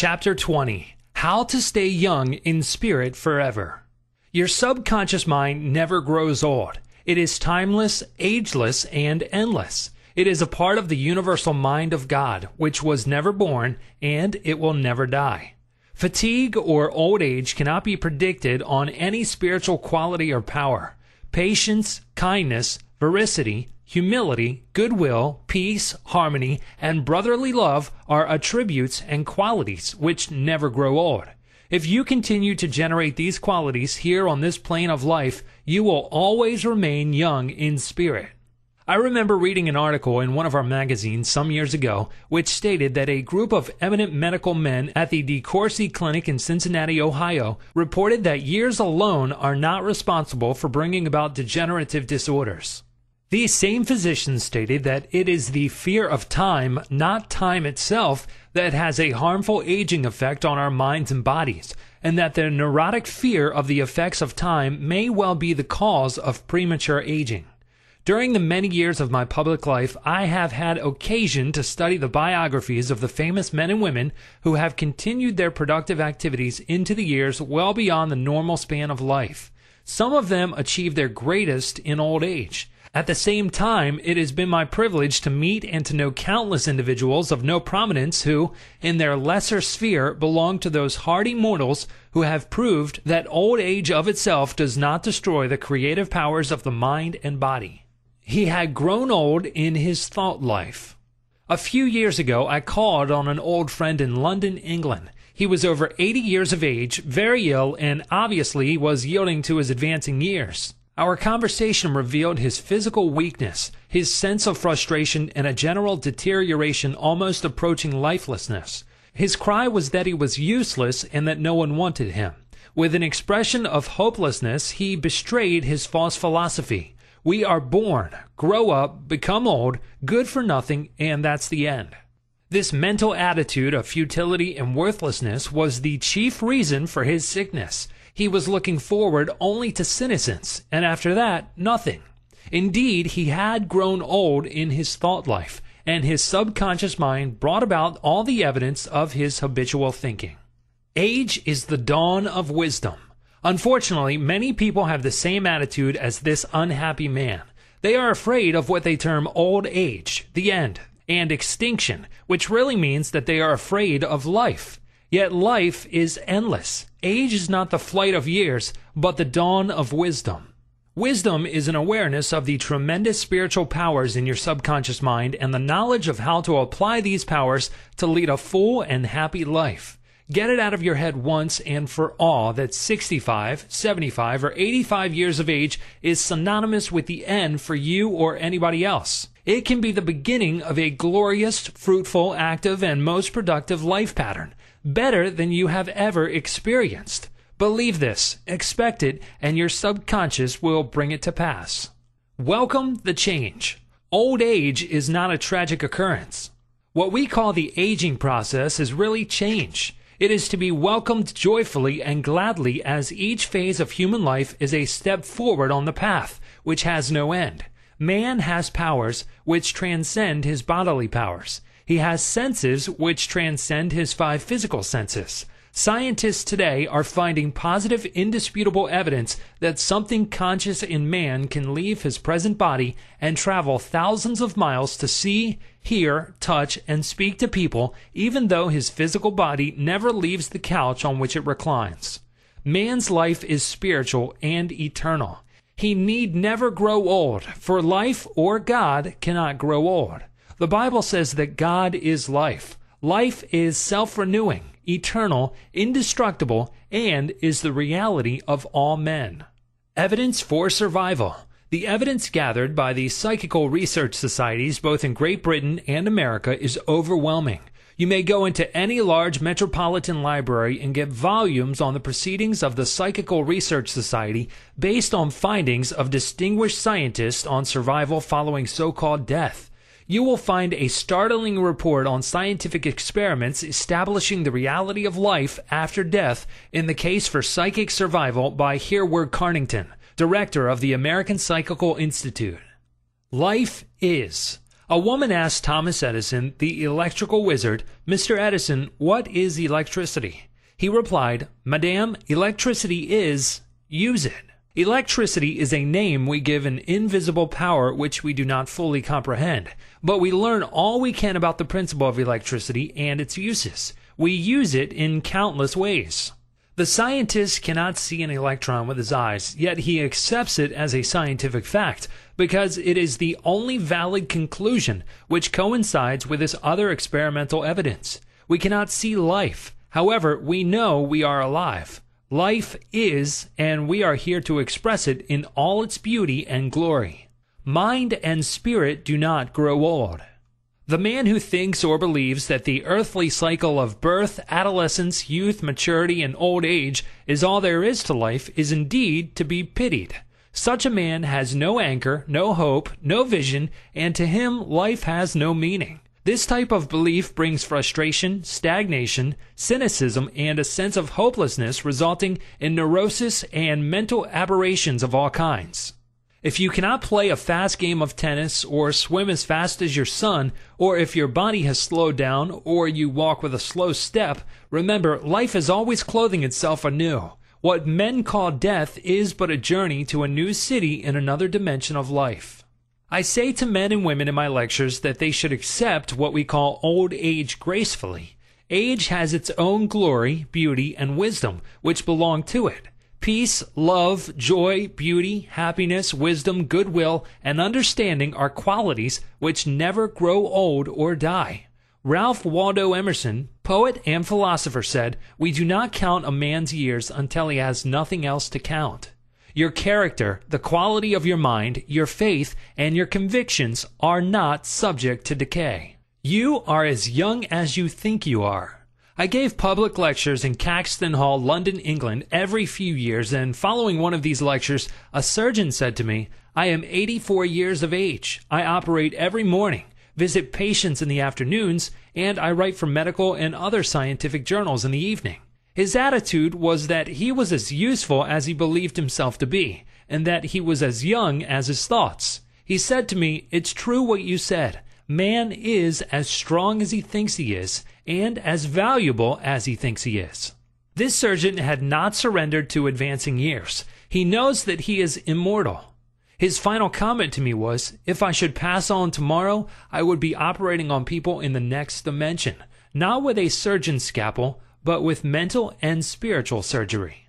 Chapter 20 How to Stay Young in Spirit Forever. Your subconscious mind never grows old. It is timeless, ageless, and endless. It is a part of the universal mind of God, which was never born, and it will never die. Fatigue or old age cannot be predicted on any spiritual quality or power. Patience, kindness, veracity, humility, goodwill, peace, harmony, and brotherly love are attributes and qualities which never grow old. If you continue to generate these qualities here on this plane of life, you will always remain young in spirit. I remember reading an article in one of our magazines some years ago which stated that a group of eminent medical men at the DeCourcy Clinic in Cincinnati, Ohio, reported that years alone are not responsible for bringing about degenerative disorders. These same physicians stated that it is the fear of time, not time itself, that has a harmful aging effect on our minds and bodies, and that the neurotic fear of the effects of time may well be the cause of premature aging. During the many years of my public life, I have had occasion to study the biographies of the famous men and women who have continued their productive activities into the years well beyond the normal span of life. Some of them achieved their greatest in old age. At the same time, it has been my privilege to meet and to know countless individuals of no prominence who, in their lesser sphere, belong to those hardy mortals who have proved that old age of itself does not destroy the creative powers of the mind and body. He had grown old in his thought life. A few years ago, I called on an old friend in London, England. He was over 80 years of age, very ill, and obviously was yielding to his advancing years. Our conversation revealed his physical weakness, his sense of frustration, and a general deterioration almost approaching lifelessness. His cry was that he was useless and that no one wanted him. With an expression of hopelessness, he betrayed his false philosophy. We are born, grow up, become old, good for nothing, and that's the end. This mental attitude of futility and worthlessness was the chief reason for his sickness. He was looking forward only to senescence, and after that, nothing. Indeed, he had grown old in his thought life, and his subconscious mind brought about all the evidence of his habitual thinking. Age is the dawn of wisdom. Unfortunately, many people have the same attitude as this unhappy man. They are afraid of what they term old age, the end, and extinction, which really means that they are afraid of life. Yet life is endless. Age is not the flight of years, but the dawn of wisdom. Wisdom is an awareness of the tremendous spiritual powers in your subconscious mind and the knowledge of how to apply these powers to lead a full and happy life. Get it out of your head once and for all that 65, 75, or 85 years of age is synonymous with the end for you or anybody else. It can be the beginning of a glorious, fruitful, active, and most productive life pattern, better than you have ever experienced. Believe this, expect it, and your subconscious will bring it to pass. Welcome the change. Old age is not a tragic occurrence. What we call the aging process is really change. It is to be welcomed joyfully and gladly as each phase of human life is a step forward on the path, which has no end. Man has powers which transcend his bodily powers. He has senses which transcend his five physical senses. Scientists today are finding positive, indisputable evidence that something conscious in man can leave his present body and travel thousands of miles to see, hear, touch, and speak to people, even though his physical body never leaves the couch on which it reclines. Man's life is spiritual and eternal. He need never grow old, for life or God cannot grow old. The Bible says that God is life. Life is self renewing eternal, indestructible, and is the reality of all men. Evidence for survival. The evidence gathered by the psychical research societies both in Great Britain and America is overwhelming. You may go into any large metropolitan library and get volumes on the proceedings of the Psychical Research Society based on findings of distinguished scientists on survival following so called death you will find a startling report on scientific experiments establishing the reality of life after death in the case for psychic survival by Hereward Carrington, director of the American Psychical Institute. Life is. A woman asked Thomas Edison, the electrical wizard, Mr. Edison, what is electricity? He replied, Madame, electricity is, use it. Electricity is a name we give an invisible power which we do not fully comprehend, but we learn all we can about the principle of electricity and its uses. We use it in countless ways. The scientist cannot see an electron with his eyes, yet he accepts it as a scientific fact because it is the only valid conclusion which coincides with his other experimental evidence. We cannot see life, however, we know we are alive. Life is, and we are here to express it in all its beauty and glory. Mind and spirit do not grow old. The man who thinks or believes that the earthly cycle of birth, adolescence, youth, maturity, and old age is all there is to life is indeed to be pitied. Such a man has no anchor, no hope, no vision, and to him life has no meaning. This type of belief brings frustration, stagnation, cynicism, and a sense of hopelessness resulting in neurosis and mental aberrations of all kinds. If you cannot play a fast game of tennis or swim as fast as your son, or if your body has slowed down or you walk with a slow step, remember life is always clothing itself anew. What men call death is but a journey to a new city in another dimension of life. I say to men and women in my lectures that they should accept what we call old age gracefully. Age has its own glory, beauty, and wisdom, which belong to it. Peace, love, joy, beauty, happiness, wisdom, goodwill, and understanding are qualities which never grow old or die. Ralph Waldo Emerson, poet and philosopher, said, We do not count a man's years until he has nothing else to count. Your character, the quality of your mind, your faith, and your convictions are not subject to decay. You are as young as you think you are. I gave public lectures in Caxton Hall, London, England, every few years, and following one of these lectures, a surgeon said to me, I am 84 years of age. I operate every morning, visit patients in the afternoons, and I write for medical and other scientific journals in the evening. His attitude was that he was as useful as he believed himself to be, and that he was as young as his thoughts. He said to me, It's true what you said. Man is as strong as he thinks he is, and as valuable as he thinks he is. This surgeon had not surrendered to advancing years. He knows that he is immortal. His final comment to me was, If I should pass on tomorrow, I would be operating on people in the next dimension, not with a surgeon's scalpel, but with mental and spiritual surgery.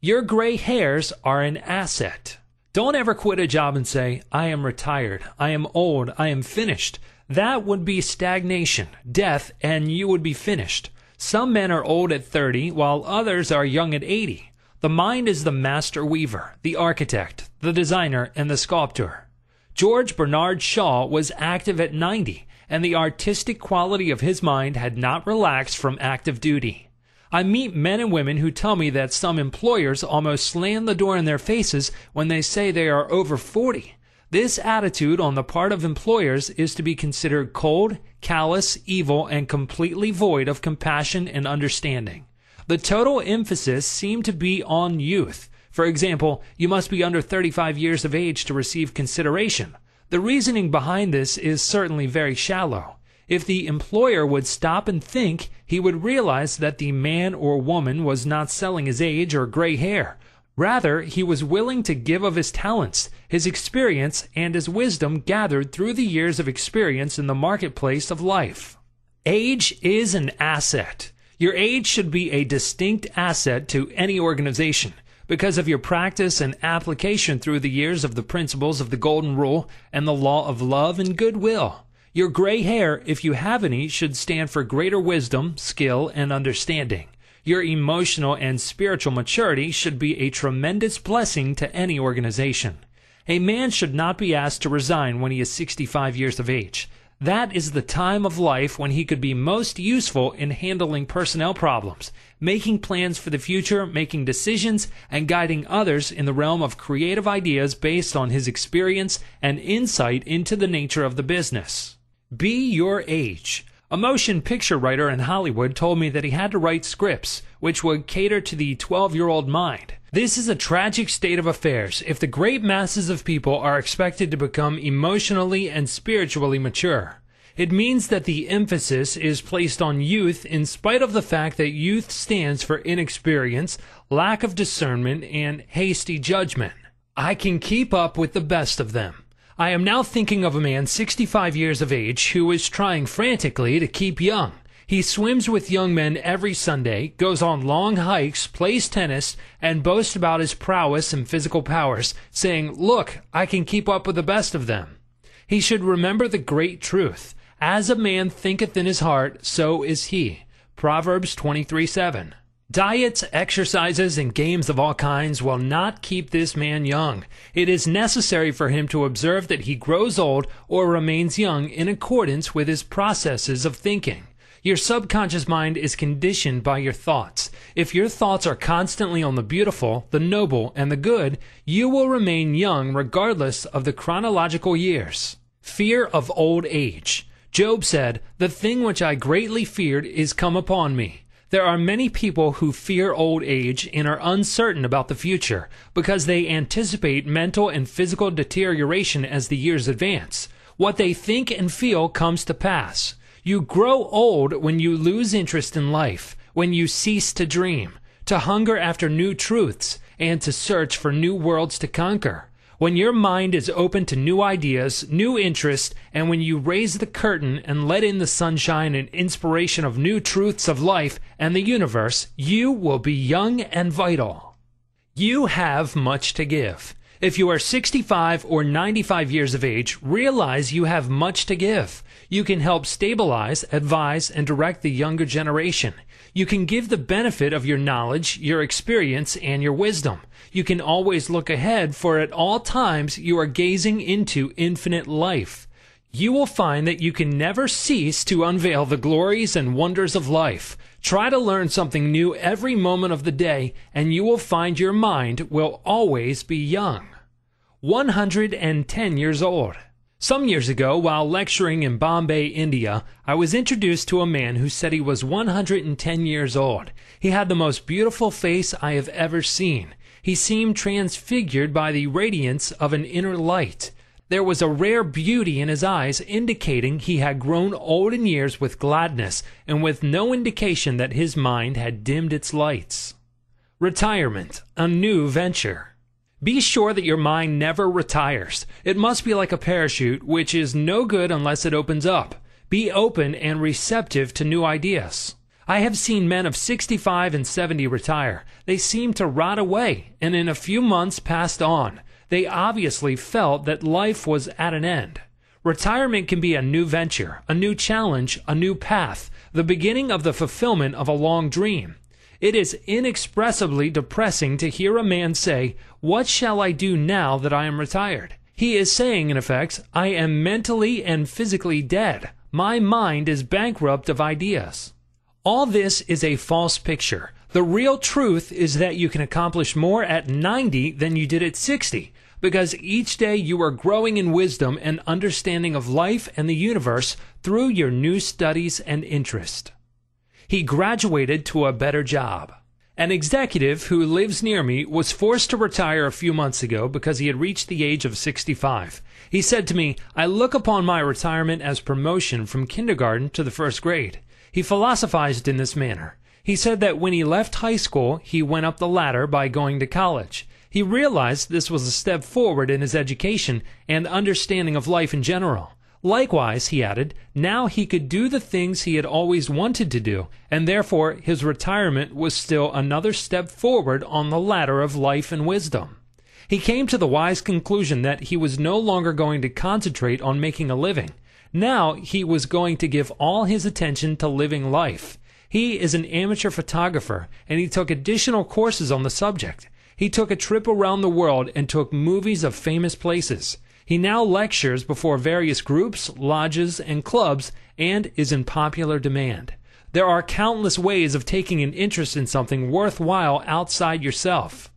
Your gray hairs are an asset. Don't ever quit a job and say, I am retired, I am old, I am finished. That would be stagnation, death, and you would be finished. Some men are old at 30, while others are young at 80. The mind is the master weaver, the architect, the designer, and the sculptor. George Bernard Shaw was active at 90 and the artistic quality of his mind had not relaxed from active duty. I meet men and women who tell me that some employers almost slam the door in their faces when they say they are over 40. This attitude on the part of employers is to be considered cold, callous, evil, and completely void of compassion and understanding. The total emphasis seemed to be on youth. For example, you must be under 35 years of age to receive consideration. The reasoning behind this is certainly very shallow. If the employer would stop and think, he would realize that the man or woman was not selling his age or gray hair. Rather, he was willing to give of his talents, his experience, and his wisdom gathered through the years of experience in the marketplace of life. Age is an asset. Your age should be a distinct asset to any organization because of your practice and application through the years of the principles of the Golden Rule and the law of love and goodwill. Your gray hair, if you have any, should stand for greater wisdom, skill, and understanding. Your emotional and spiritual maturity should be a tremendous blessing to any organization. A man should not be asked to resign when he is 65 years of age. That is the time of life when he could be most useful in handling personnel problems, making plans for the future, making decisions, and guiding others in the realm of creative ideas based on his experience and insight into the nature of the business. Be your age. A motion picture writer in Hollywood told me that he had to write scripts which would cater to the 12 year old mind. This is a tragic state of affairs if the great masses of people are expected to become emotionally and spiritually mature. It means that the emphasis is placed on youth in spite of the fact that youth stands for inexperience, lack of discernment, and hasty judgment. I can keep up with the best of them. I am now thinking of a man 65 years of age who is trying frantically to keep young. He swims with young men every Sunday, goes on long hikes, plays tennis, and boasts about his prowess and physical powers, saying, Look, I can keep up with the best of them. He should remember the great truth. As a man thinketh in his heart, so is he. Proverbs 23 7. Diets, exercises, and games of all kinds will not keep this man young. It is necessary for him to observe that he grows old or remains young in accordance with his processes of thinking. Your subconscious mind is conditioned by your thoughts. If your thoughts are constantly on the beautiful, the noble, and the good, you will remain young regardless of the chronological years. Fear of old age. Job said, The thing which I greatly feared is come upon me. There are many people who fear old age and are uncertain about the future because they anticipate mental and physical deterioration as the years advance. What they think and feel comes to pass. You grow old when you lose interest in life, when you cease to dream, to hunger after new truths, and to search for new worlds to conquer when your mind is open to new ideas, new interests, and when you raise the curtain and let in the sunshine and inspiration of new truths of life and the universe, you will be young and vital. You have much to give. If you are 65 or 95 years of age, realize you have much to give. You can help stabilize, advise, and direct the younger generation. You can give the benefit of your knowledge, your experience, and your wisdom. You can always look ahead, for at all times you are gazing into infinite life. You will find that you can never cease to unveil the glories and wonders of life. Try to learn something new every moment of the day, and you will find your mind will always be young. 110 years old. Some years ago, while lecturing in Bombay, India, I was introduced to a man who said he was 110 years old. He had the most beautiful face I have ever seen. He seemed transfigured by the radiance of an inner light. There was a rare beauty in his eyes, indicating he had grown old in years with gladness, and with no indication that his mind had dimmed its lights. Retirement, a new venture. Be sure that your mind never retires. It must be like a parachute, which is no good unless it opens up. Be open and receptive to new ideas. I have seen men of 65 and 70 retire. They seemed to rot away and in a few months passed on. They obviously felt that life was at an end. Retirement can be a new venture, a new challenge, a new path, the beginning of the fulfillment of a long dream. It is inexpressibly depressing to hear a man say, What shall I do now that I am retired? He is saying, in effect, I am mentally and physically dead. My mind is bankrupt of ideas. All this is a false picture. The real truth is that you can accomplish more at 90 than you did at 60 because each day you are growing in wisdom and understanding of life and the universe through your new studies and interest. He graduated to a better job. An executive who lives near me was forced to retire a few months ago because he had reached the age of 65. He said to me, I look upon my retirement as promotion from kindergarten to the first grade. He philosophized in this manner. He said that when he left high school, he went up the ladder by going to college. He realized this was a step forward in his education and understanding of life in general. Likewise, he added, now he could do the things he had always wanted to do, and therefore his retirement was still another step forward on the ladder of life and wisdom. He came to the wise conclusion that he was no longer going to concentrate on making a living. Now he was going to give all his attention to living life. He is an amateur photographer, and he took additional courses on the subject. He took a trip around the world and took movies of famous places. He now lectures before various groups, lodges, and clubs and is in popular demand. There are countless ways of taking an interest in something worthwhile outside yourself.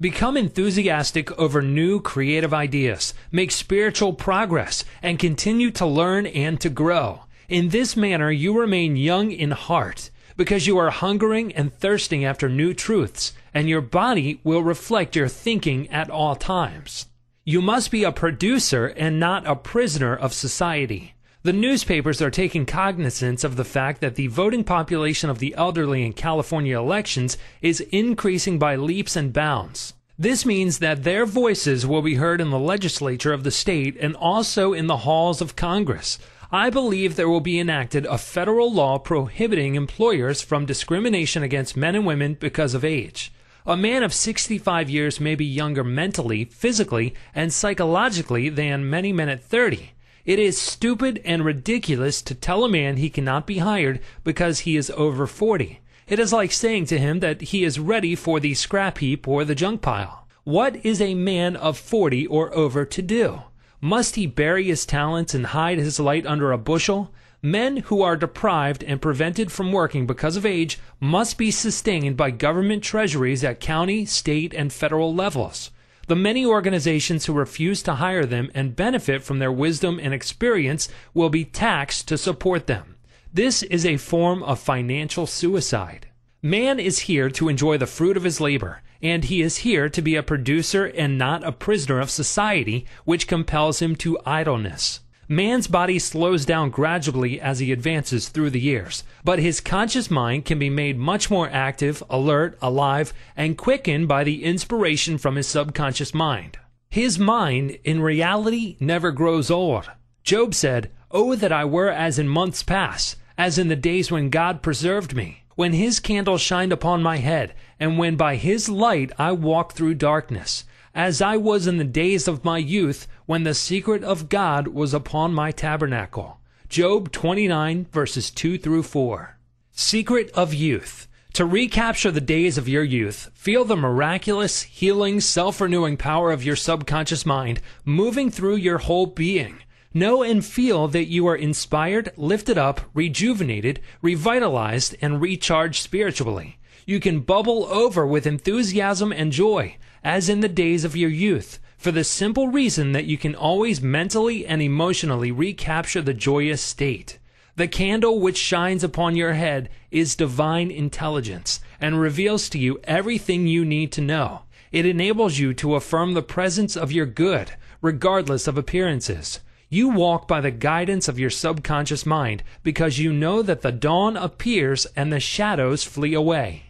Become enthusiastic over new creative ideas, make spiritual progress, and continue to learn and to grow. In this manner you remain young in heart, because you are hungering and thirsting after new truths, and your body will reflect your thinking at all times. You must be a producer and not a prisoner of society. The newspapers are taking cognizance of the fact that the voting population of the elderly in California elections is increasing by leaps and bounds. This means that their voices will be heard in the legislature of the state and also in the halls of Congress. I believe there will be enacted a federal law prohibiting employers from discrimination against men and women because of age. A man of 65 years may be younger mentally, physically, and psychologically than many men at 30. It is stupid and ridiculous to tell a man he cannot be hired because he is over 40. It is like saying to him that he is ready for the scrap heap or the junk pile. What is a man of 40 or over to do? Must he bury his talents and hide his light under a bushel? Men who are deprived and prevented from working because of age must be sustained by government treasuries at county, state, and federal levels. The many organizations who refuse to hire them and benefit from their wisdom and experience will be taxed to support them. This is a form of financial suicide. Man is here to enjoy the fruit of his labor, and he is here to be a producer and not a prisoner of society, which compels him to idleness. Man's body slows down gradually as he advances through the years, but his conscious mind can be made much more active, alert, alive, and quickened by the inspiration from his subconscious mind. His mind, in reality, never grows old. Job said, Oh, that I were as in months past, as in the days when God preserved me, when his candle shined upon my head, and when by his light I walked through darkness as I was in the days of my youth, when the secret of God was upon my tabernacle. Job 29, verses 2 through 4. Secret of youth. To recapture the days of your youth, feel the miraculous, healing, self renewing power of your subconscious mind moving through your whole being. Know and feel that you are inspired, lifted up, rejuvenated, revitalized, and recharged spiritually. You can bubble over with enthusiasm and joy as in the days of your youth, for the simple reason that you can always mentally and emotionally recapture the joyous state. The candle which shines upon your head is divine intelligence and reveals to you everything you need to know. It enables you to affirm the presence of your good, regardless of appearances. You walk by the guidance of your subconscious mind because you know that the dawn appears and the shadows flee away.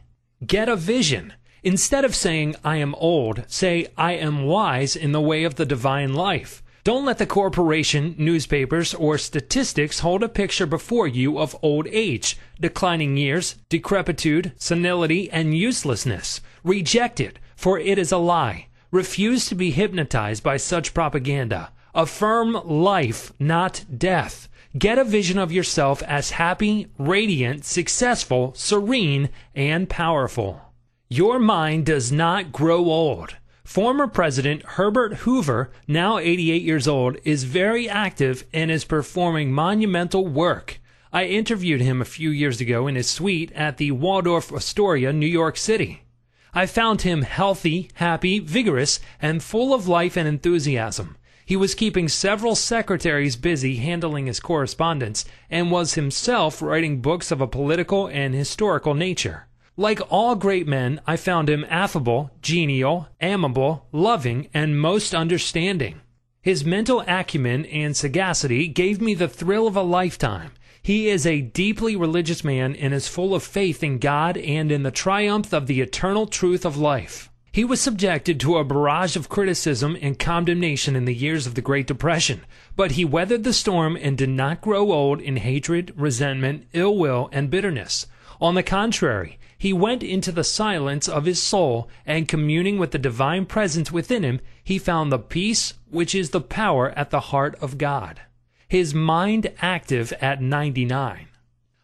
Get a vision. Instead of saying, I am old, say, I am wise in the way of the divine life. Don't let the corporation, newspapers, or statistics hold a picture before you of old age, declining years, decrepitude, senility, and uselessness. Reject it, for it is a lie. Refuse to be hypnotized by such propaganda. Affirm life, not death. Get a vision of yourself as happy, radiant, successful, serene, and powerful. Your mind does not grow old. Former President Herbert Hoover, now 88 years old, is very active and is performing monumental work. I interviewed him a few years ago in his suite at the Waldorf Astoria, New York City. I found him healthy, happy, vigorous, and full of life and enthusiasm. He was keeping several secretaries busy handling his correspondence and was himself writing books of a political and historical nature. Like all great men, I found him affable, genial, amiable, loving, and most understanding. His mental acumen and sagacity gave me the thrill of a lifetime. He is a deeply religious man and is full of faith in God and in the triumph of the eternal truth of life. He was subjected to a barrage of criticism and condemnation in the years of the Great Depression, but he weathered the storm and did not grow old in hatred, resentment, ill will, and bitterness. On the contrary, he went into the silence of his soul, and communing with the divine presence within him, he found the peace which is the power at the heart of God. His mind active at 99.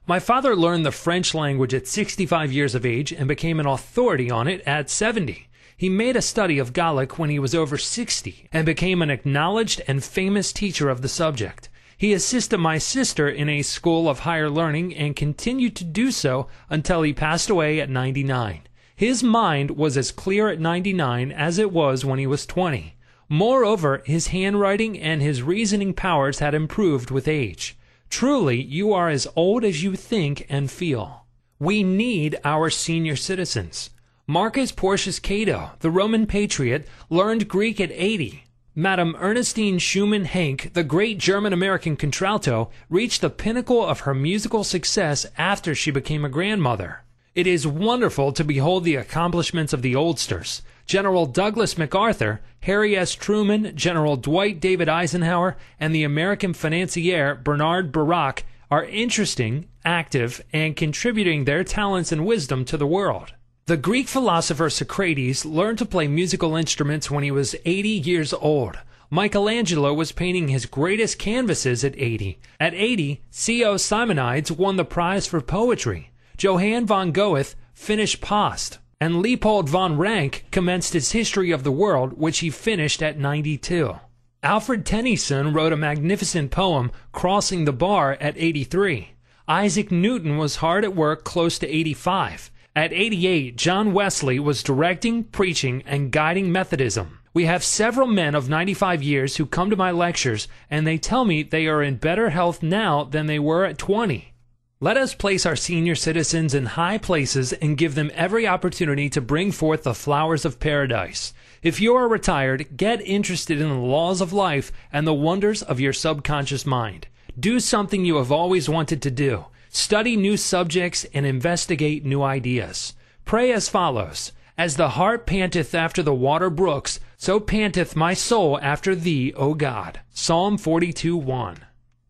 My father learned the French language at 65 years of age and became an authority on it at 70. He made a study of Gaelic when he was over 60 and became an acknowledged and famous teacher of the subject. He assisted my sister in a school of higher learning and continued to do so until he passed away at 99. His mind was as clear at 99 as it was when he was 20. Moreover, his handwriting and his reasoning powers had improved with age. Truly, you are as old as you think and feel. We need our senior citizens. Marcus Porcius Cato, the Roman patriot, learned Greek at 80. Madame Ernestine Schumann Heink, the great German American contralto, reached the pinnacle of her musical success after she became a grandmother. It is wonderful to behold the accomplishments of the oldsters. General Douglas MacArthur, Harry S. Truman, General Dwight David Eisenhower, and the American financier Bernard Baruch are interesting, active, and contributing their talents and wisdom to the world. The Greek philosopher Socrates learned to play musical instruments when he was 80 years old. Michelangelo was painting his greatest canvases at 80. At 80, C.O. Simonides won the prize for poetry. Johann von Goethe finished Faust. And Leopold von Ranke commenced his History of the World, which he finished at 92. Alfred Tennyson wrote a magnificent poem, Crossing the Bar, at 83. Isaac Newton was hard at work close to 85. At 88, John Wesley was directing, preaching, and guiding Methodism. We have several men of 95 years who come to my lectures and they tell me they are in better health now than they were at 20. Let us place our senior citizens in high places and give them every opportunity to bring forth the flowers of paradise. If you are retired, get interested in the laws of life and the wonders of your subconscious mind. Do something you have always wanted to do. Study new subjects and investigate new ideas. Pray as follows As the hart panteth after the water brooks, so panteth my soul after thee, O God. Psalm 42 1.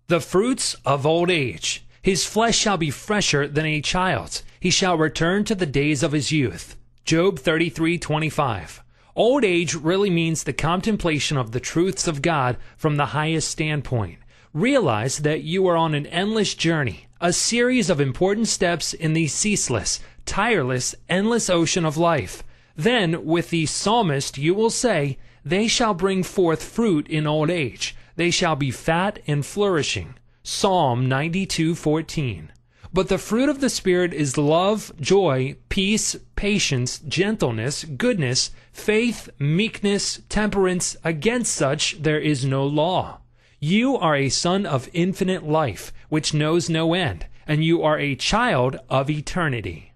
The fruits of old age. His flesh shall be fresher than a child's. He shall return to the days of his youth. Job 33:25. Old age really means the contemplation of the truths of God from the highest standpoint. Realize that you are on an endless journey a series of important steps in the ceaseless, tireless, endless ocean of life. Then, with the psalmist, you will say, They shall bring forth fruit in old age. They shall be fat and flourishing. Psalm 92:14. But the fruit of the Spirit is love, joy, peace, patience, gentleness, goodness, faith, meekness, temperance. Against such there is no law. You are a son of infinite life, which knows no end, and you are a child of eternity.